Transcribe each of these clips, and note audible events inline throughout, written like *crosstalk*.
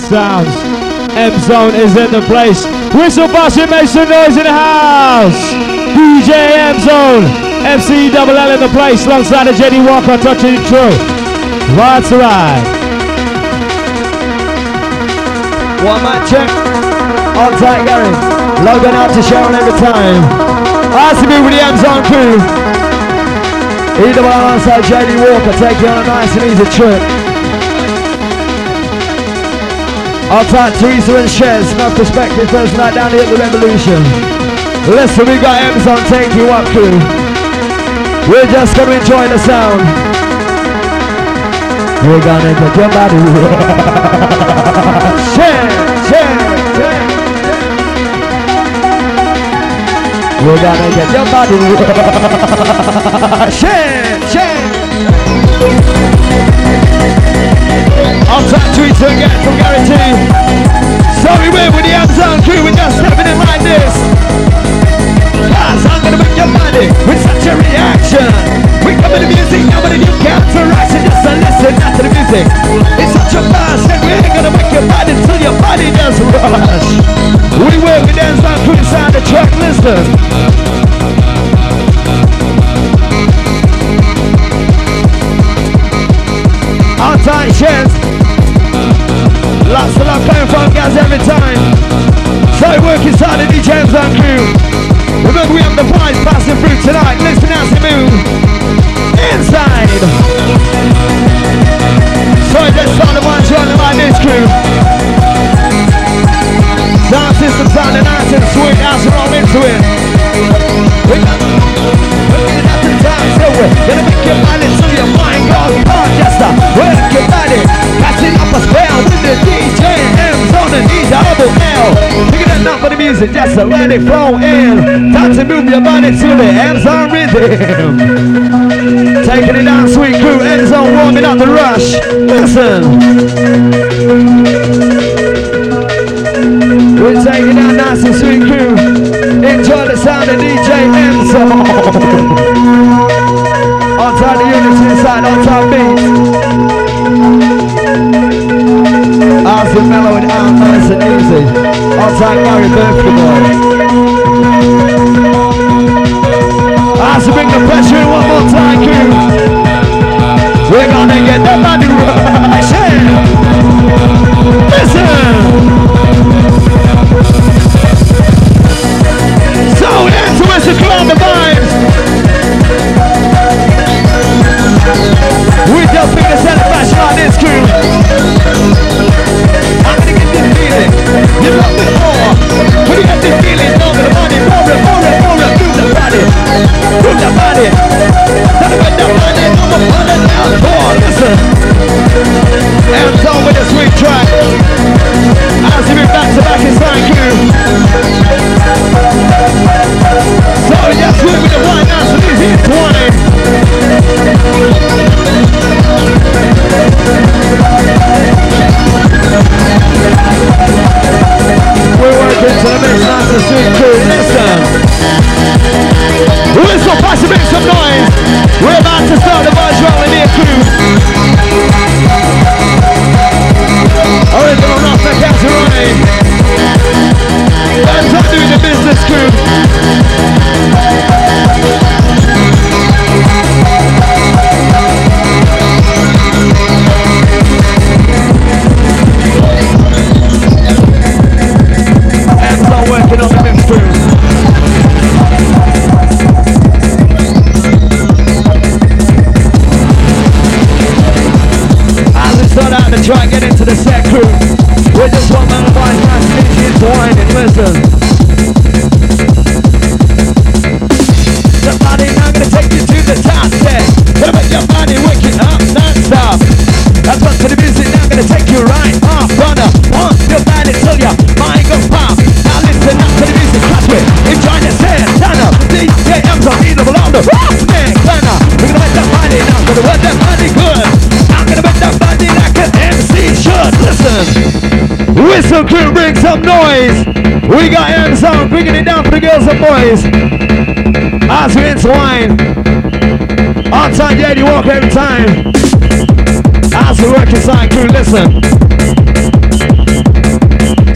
sounds. M Zone is in the place. Whistle busting, make some noise in the house. DJ M Zone, FC Double L in the place, alongside the JD Walker, touching it true. Right to ride. One mic check. On tight, Gary. Logan out to Sharon every time. Nice to be with the M Zone crew. Either one alongside JD Walker, you on a nice and easy trip. Our tight Teresa and Shez, no perspective first night down here at the Revolution. Listen, we got M Zone Take You Up crew. We're just gonna enjoy the sound. We're gonna get your body. *laughs* share, share, share. We're gonna get your body. *laughs* share, share. I'll try tweets and get from guarantee. Sorry, we're with the M Zone crew, we're just stepping in like this. Cause I'm gonna make your money with such a reaction. We come in the music, now but you counteract it just to listen to the music. It's such a fast and we ain't gonna make your body until your body does rush. We work with M Zone crew inside the track, listen. Into it. We got, we're gonna so we're gonna make your mind into your mind goes Manchester. Work your body, passing up a spell with the DJ M Zone the D double L. Picking that up for the music, just to let it flow in. Time to move your body to the M Zone rhythm. Taking it down, sweet crew, M Zone warming up the rush. Listen. I'll take Gary Birthday Boy. Have to bring the pressure in one more time, crew. We're gonna get the money rushing. Try and get into the set We got hands up, bringing it down for the girls and boys. As we intertwine. Outside, yeah, you walk every time. As we work inside, crew, listen.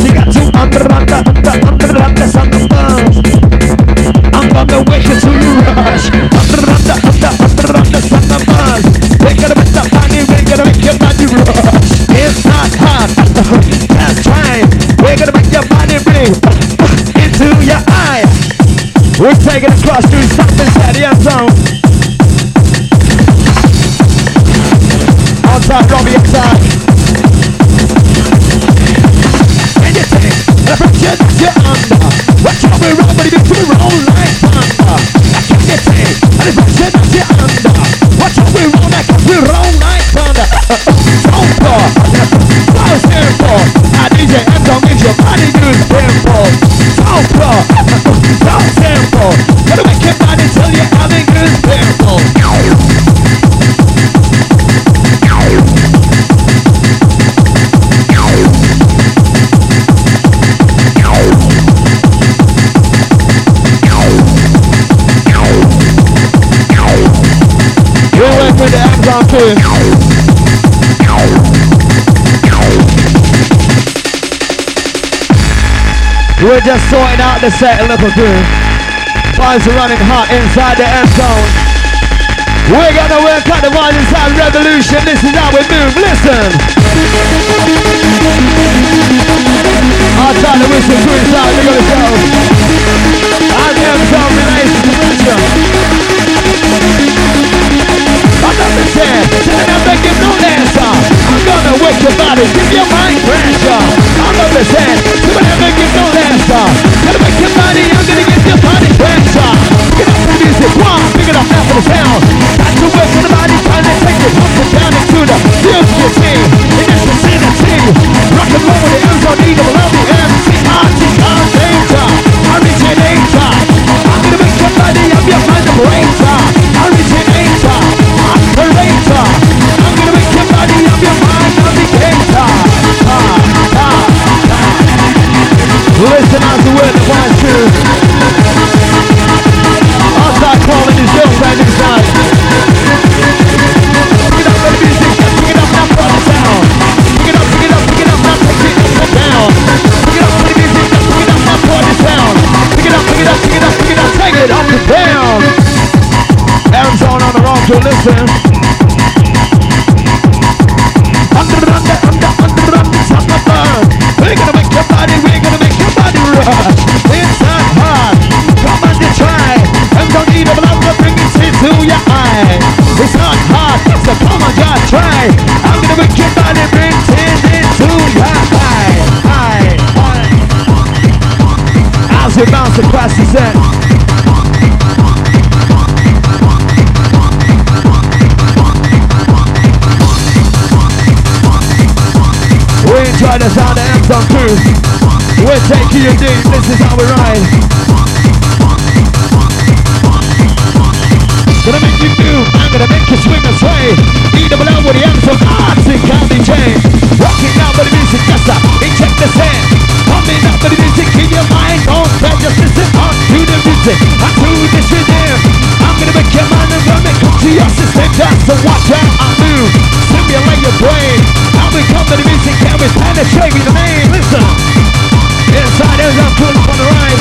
She got two under, under, under, under, under, under, under, under, under, under, under, under, under, under, under, taking it just sorting out the set a little bit. Vibes are running hot inside the M Zone. We're gonna work out the vibes inside Revolution. This is how we move. Listen. Outside the whistle crew inside, we're gonna go. And the M Zone relates to. I'm not the same, and I'm making no answer. I'm gonna wake your body, give your mind pressure. I'm the same, but I'm making no answer. Uh. Gonna make your body, I'm gonna give your body pressure. Get up the music, one, pick it up for the sound. Got to work on the body, trying to take it, pump it We enjoy the sound of M Zone crew. We're taking you deep, this is how we ride. Gonna make you move, I'm gonna make you swing and sway. Eat them along with the M Zone Arctic Candy Chain. Rocking out with the music, just uh, inject the sand. Pumping up with the music, keep your mind on track. Just listen on to the music, on to this rhythm. To your system. Just to watch how I move, stimulate your brain. How we come to the music, can we penetrate with the name? Listen, inside there's a cool on the right.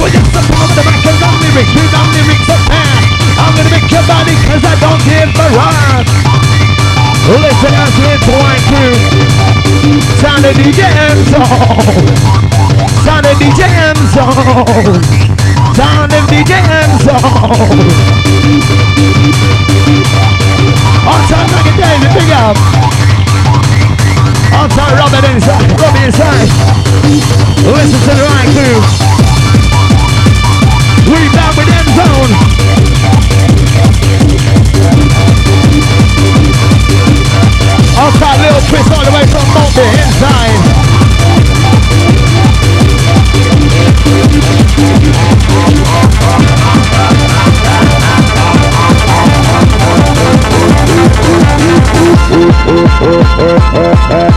So just the palm of the back and on lyrics, with on lyrics of hand. I'm gonna make your body cause I don't give a run. Listen as we intertwine crew. Sound of DJ M-Zone. Sound of DJ M-Zone. Sound of DJ M-Zone. On time like a David, big up. On time, Robert inside, Robbie inside. Listen to the right crew. We back with M Zone. Outside little twist all the way from Malta inside.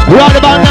Right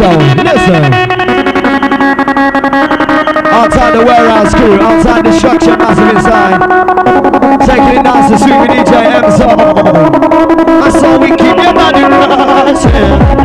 sound. Listen. Outside the warehouse crew, outside the structure, massive inside. Taking it nice to Super DJ M. I saw we keep your body rising.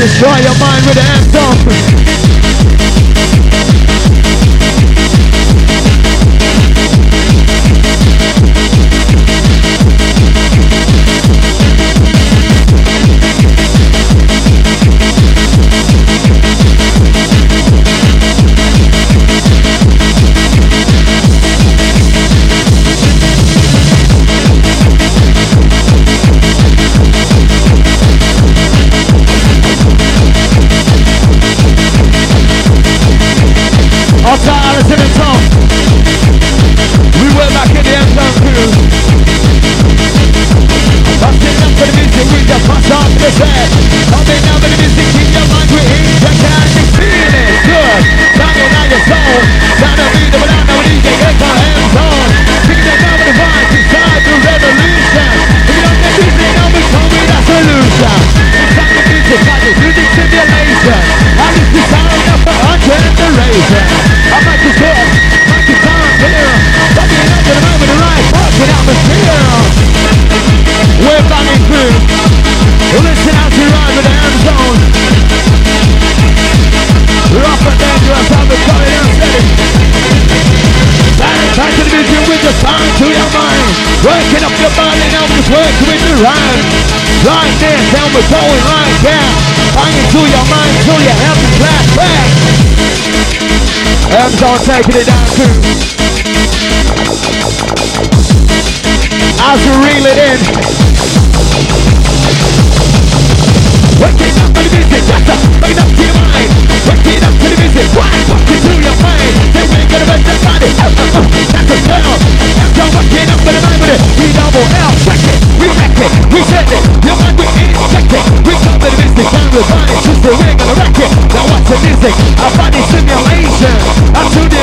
destroyer. I'm taking it down too. As we reel it in. Waking up to the music, just up, bring it up to your mind. Waking up to the music, why? Walking through your mind. Then we're gonna make the body. Uh, uh, uh, that's a spell. After waking up to the mind with it, we double L, check it, we wreck it, we set it. Your mind we inject it. We come to the music, and we're body, just the we're gonna wreck it. Now watch the music, our body simulation. To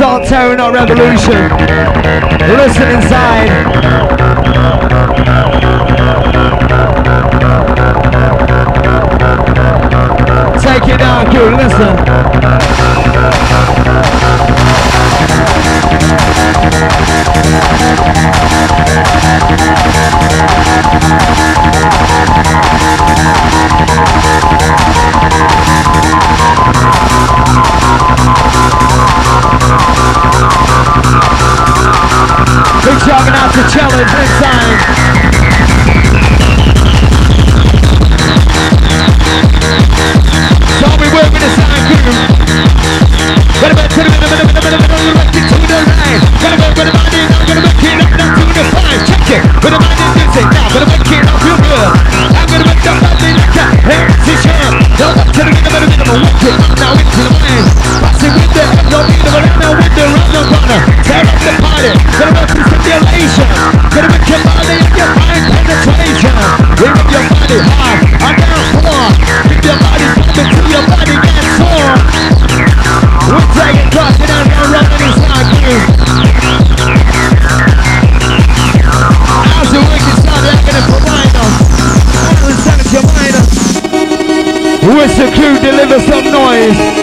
Hands on tearing up revolution. Listen inside. Take it down, good, listen. To challenge inside. So we work with the sound crew. Gotta back to the middle, middle, middle, middle, middle, back into the line. Gotta work with the body, now gotta make it up, down to the fine. Check it, with the mind and music, now gotta make it up real good. I'm gonna make the body like a transition. Now back to the middle, middle, middle, work it up now into the mind. Passing with the no need of around now with the the corner. Tear up the party, gotta work with stimulation. Gotta make your body and your mind penetration. Bring up your body hard, I'm down for. Keep your body pumping till your body gets sore. We're taking crossing down down running inside you. The wicked sound, they're gonna provide us. Finally send it your mind. Whistle crew deliver some noise.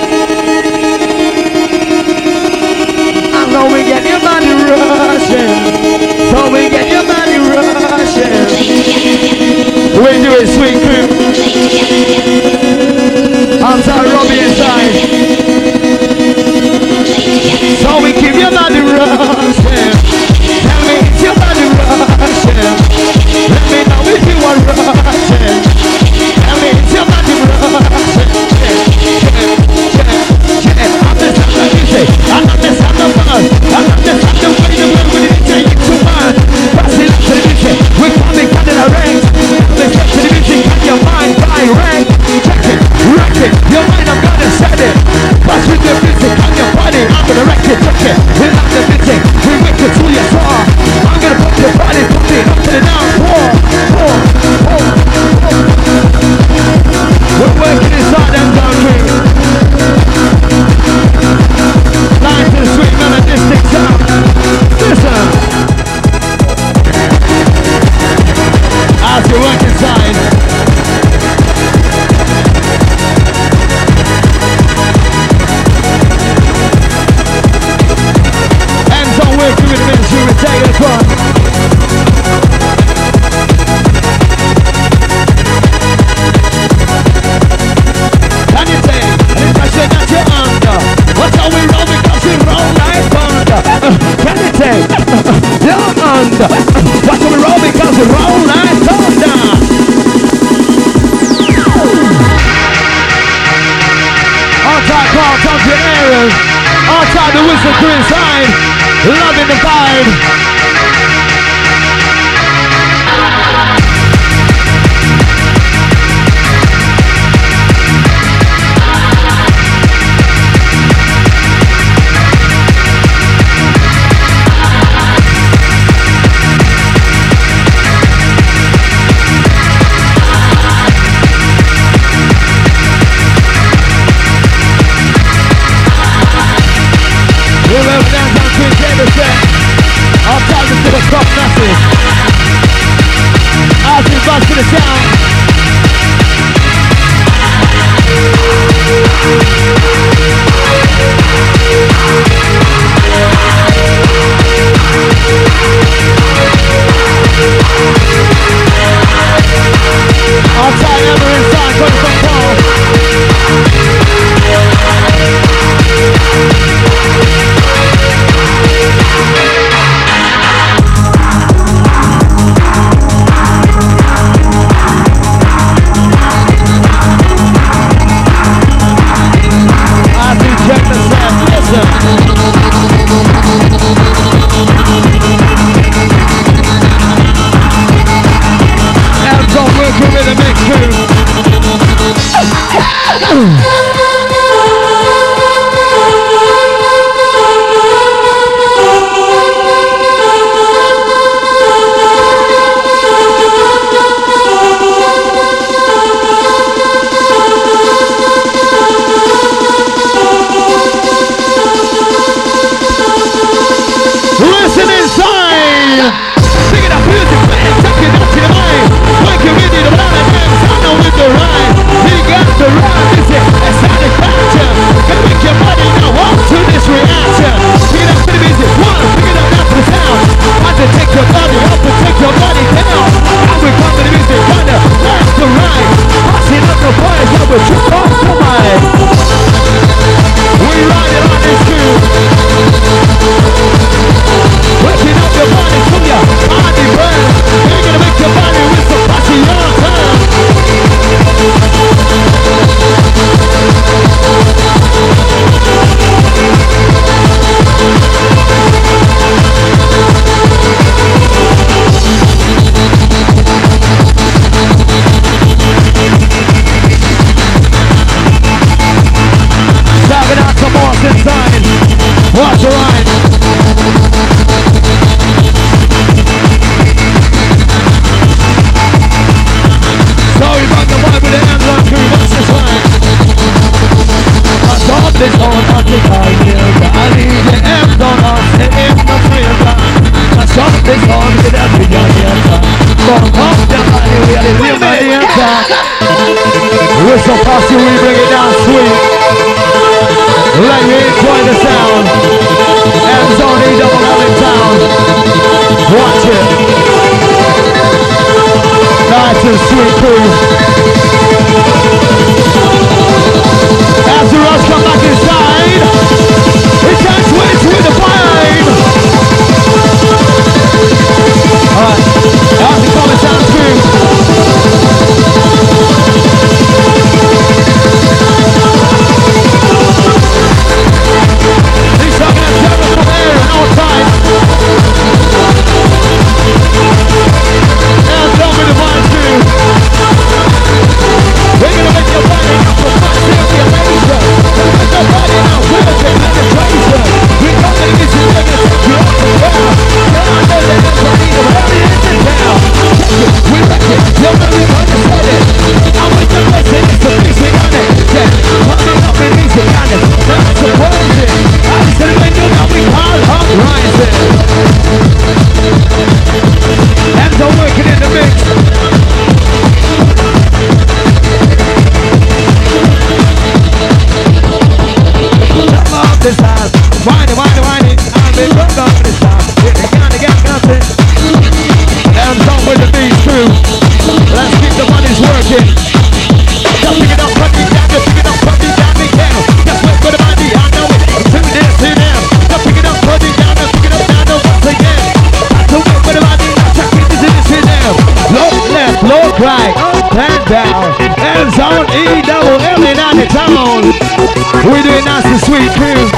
the sweet pill.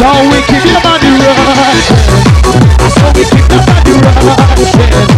Down wicked, get about the rush. So we picked the rush.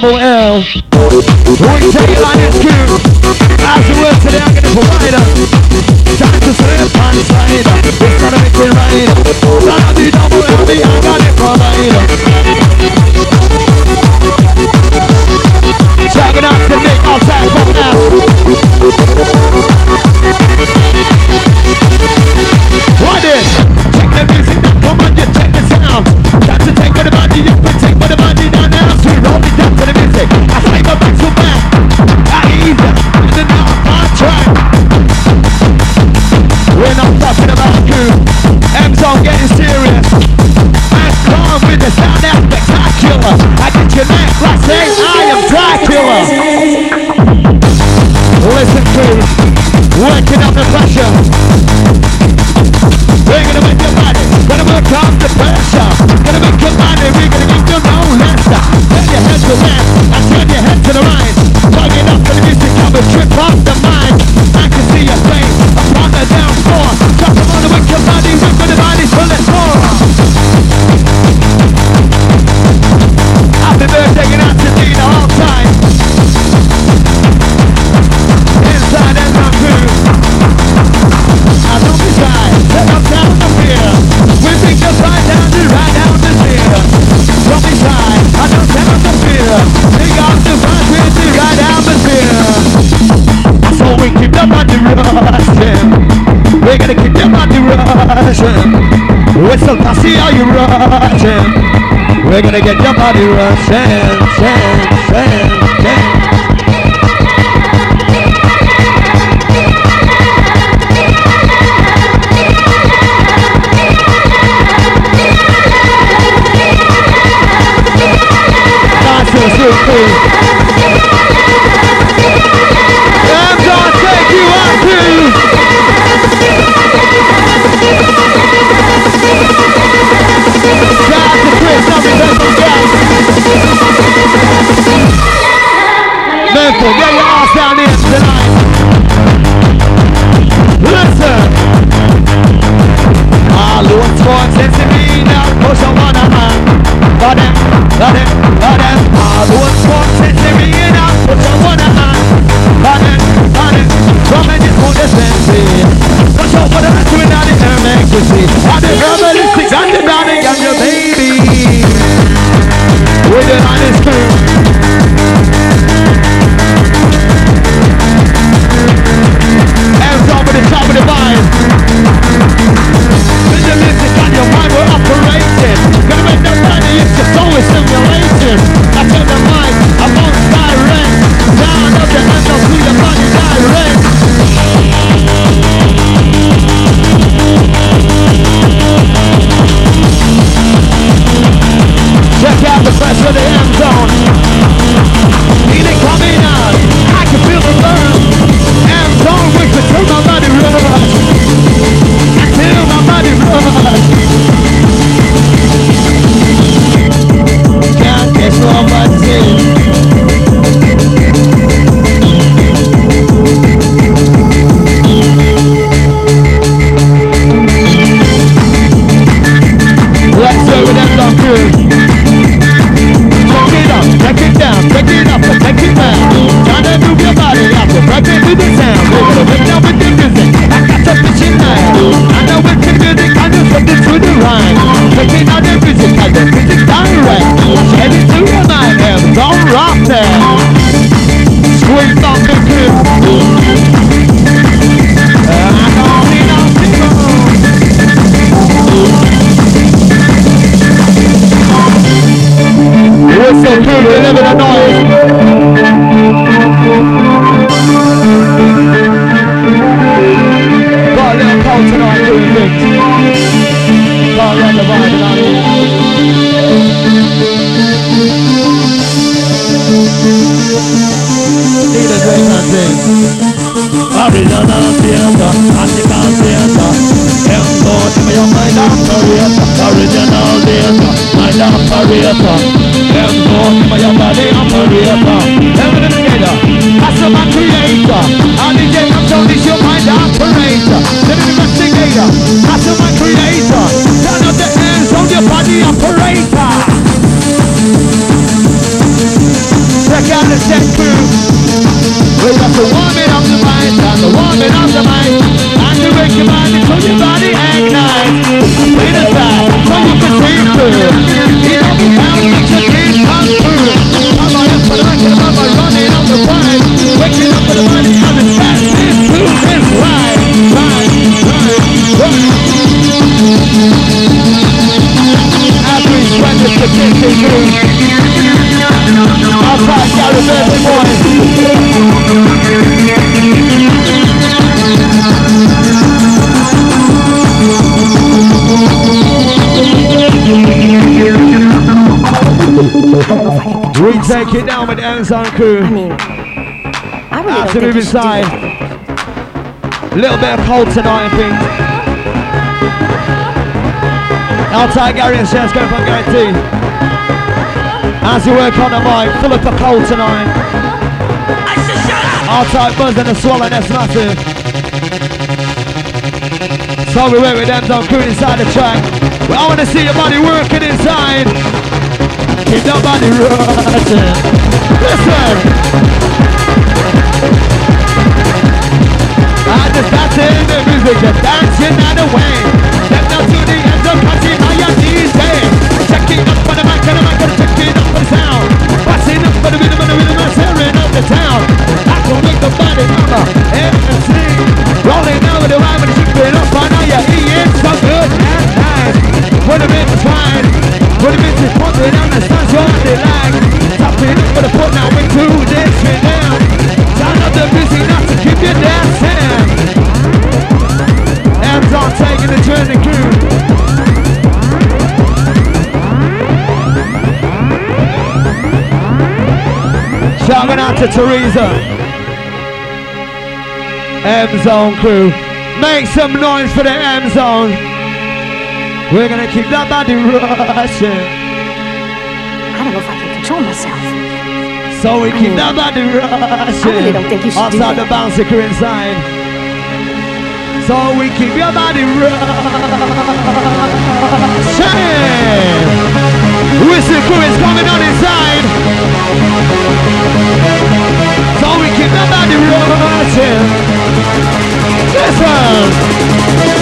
double L. We're gonna get your body rushing, rushing, rushing. Down with the M-Zone crew. I mean, I really Have don't to think move you should do inside. A little bit of cold tonight, I think. Outside Gary and Chef's going from Gary T. As you work on the mic, full of the cold tonight. Outside Buzz and the Swallow, that's massive. So we went with them on crew inside the track. Well, I want to see your body working inside. Keep your body rocking. Listen. I just dancing the music, just dancing out the way. Step down to the end of country, your knees dance. Check it up for the mic, and the mic, gotta check it up for the sound. Passing up for the rhythm, and the rhythm is tearing up the town. I can make the body mama and sing. Rolling down with the rhyme and keep it up, I know you're so good and nice. When the rhythm's fine, when the music's pumping and the sun's on the line. Tapping up for the foot, now into this rhythm. Sound of the music, not to keep you dancing. Hands on taking the journey crew. Shouting out to Teresa. M Zone crew. Make some noise for the M Zone. We're gonna keep that body rushing. I don't know if I can control myself. So we keep mean, that body rushing. really don't think you should do Outside the that. bouncy crew inside. So we keep your body rushing. Whistle crew is coming on inside. So we keep the body rushing. Listen.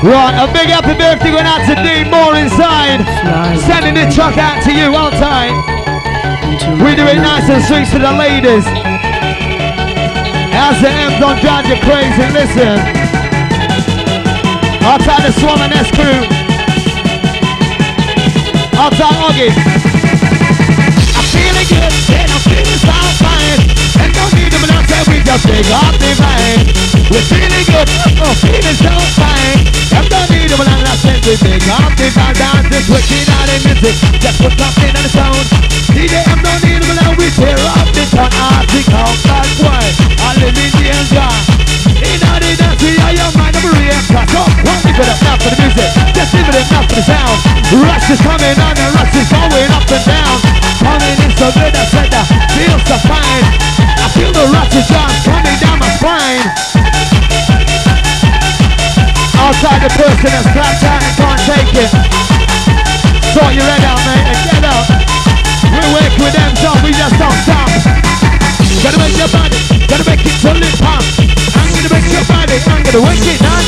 Right, a big happy birthday going out to Dean Moore inside. Sending the truck out to you all time. We do it nice and sweet to the ladies. As the M don't drive you crazy, listen. Outside the Swan and S crew. Outside Oggy. I'm feeling good, and I'm feeling so fine. And don't need them enough that we just take off the. We're feeling good, oh, feeling so fine. And don't need them enough that we take off the vine. Down this wicked out in music, just put something on the sound. DJ M don't need them enough, we tear up the town. I think out that way. I live in the enjoy. In all the dance, we are your mind, I'm a real class. Oh, one it up now for the music, just give it up now for the sound. Rush is coming on and rush is going up and down. Coming in so good, I said that feels so fine. I feel the rush is just coming down my spine. Outside the person that's clapped out and can't take it. Sort your head out, mate, and get up. We're working with them, so we just don't stop. Gotta make your body, gotta make it till it pop. I'm gonna make your body, I'm gonna work it non-stop.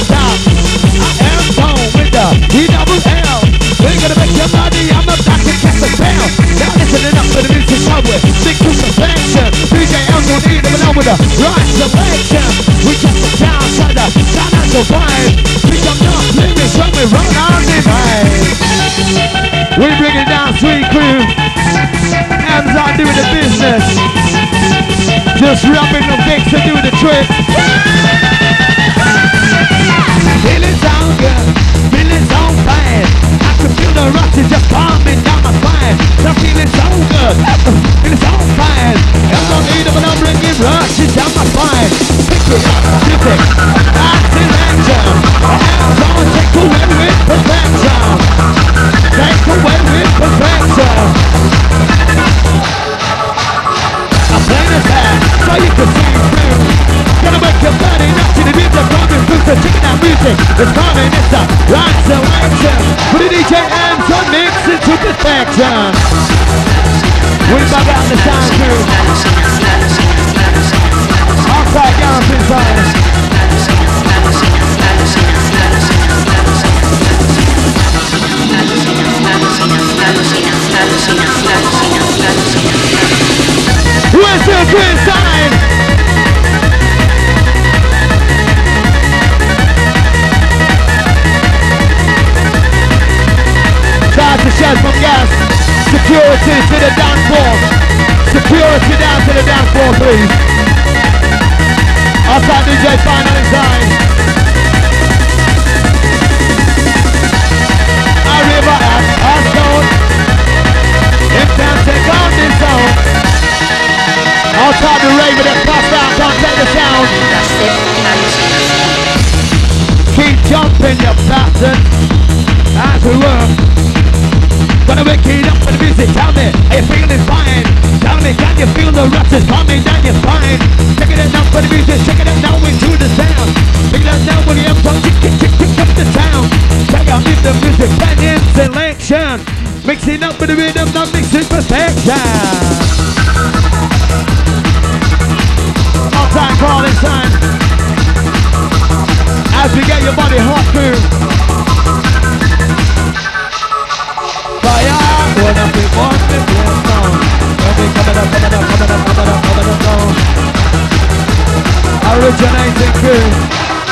Originating crew,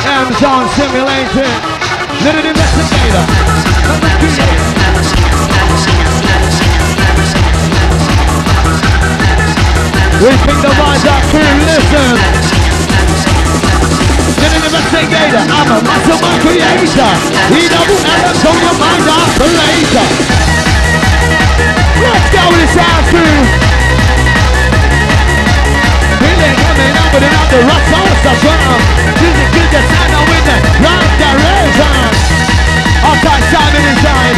M-Zone simulating, little investigator. We think the minds are crew, listen. Little investigator, I'm a man creator. We double L, so your mind operator. Let's go with the sound crew. Coming up with another rock source of drum. Music good the sound of with the right direction. Outside Simon inside.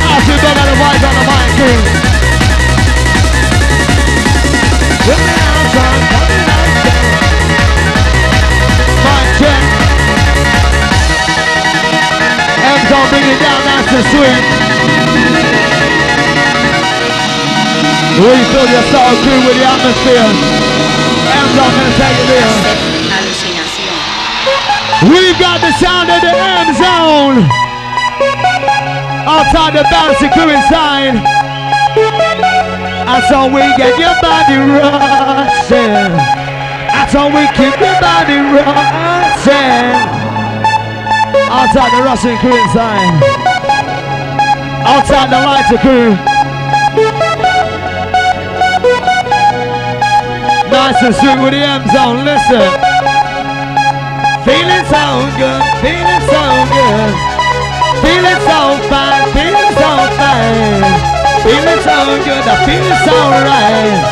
As we go by the on the mic out, coming out, down. Mic check. Bring it down nice and sweet. Refill your soul crew with the atmosphere. M's gonna take it there. We've got the sound of the M zone. Outside the bouncing crew inside. That's how we get your body rushing. That's how we keep your body rushing. Outside the Russian crew inside. Outside the lighter crew. Nice and sweet with the M zone, listen. Feeling so good, feeling so good. Feeling so fine, feeling so fine. Feeling so good, I feel so right.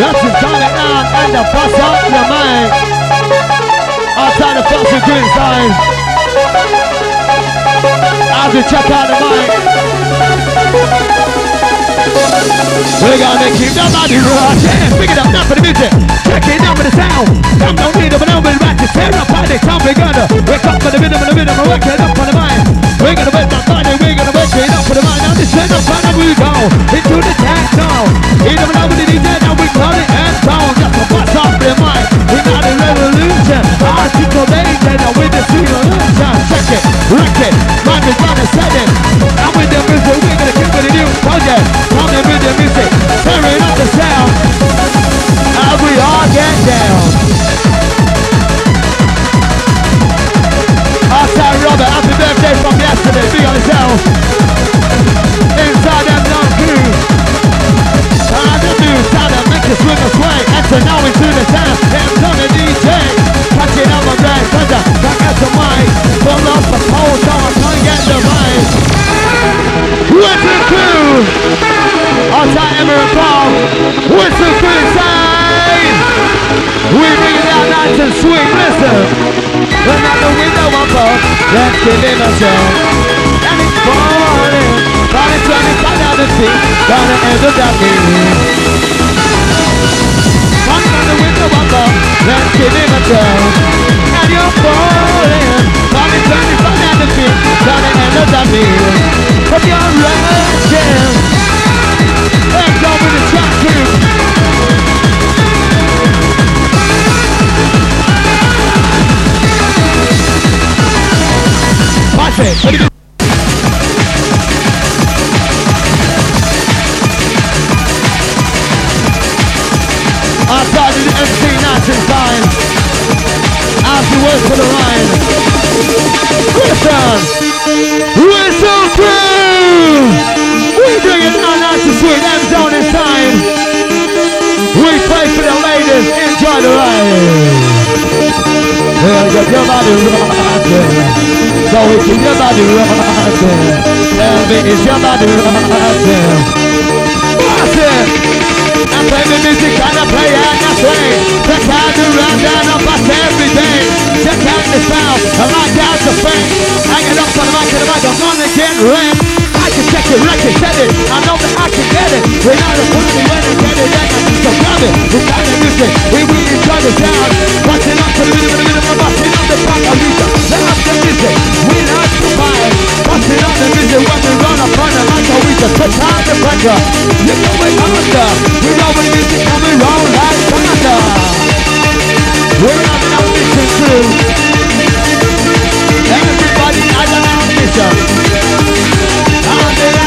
Just is coming out and the bust up your mind. Outside the Russian crew inside. As we check out the mic. We're gonna keep the body rocking. Pick it up now for the music. Check it out for the sound. Come don't need them, no but to tear up by the we're gonna wake up for the rhythm and the rhythm and work it up for the mind. We're gonna wake up body, we're gonna wake it up for the mind. Now this is the fun we go into the techno. Even though we DJ, now we call it and sound. Just a bust off the mic. We got a revolution. Articulated and with the solution. Check it, wreck it. Man is gonna set it. And with the music, we're gonna keep with a new project. Coming with the music, tearing up the sound. And we all get down. Outside Robert, happy birthday from yesterday. Big on yourself. Inside is your body rocking? That's it. I play the music and I play and I sing. Check out the rundown of us every day. Check out the sound, I like out the thing. Hanging up on the mic and the mic, I'm gonna get ring. I can check it, set it. I know that I can get it. Not a pussy when I get it, then I just don't grab it. We got the music, we really enjoy the sound. Watching up to the rhythm, rhythm, I'm watching up the back of Lisa. Let up the music, we like to. Watching up the music when we run up on the mic, we just touch on the pressure. You know we're under. We know when music coming round like thunder. We're having a mission through. Everybody has an ambition.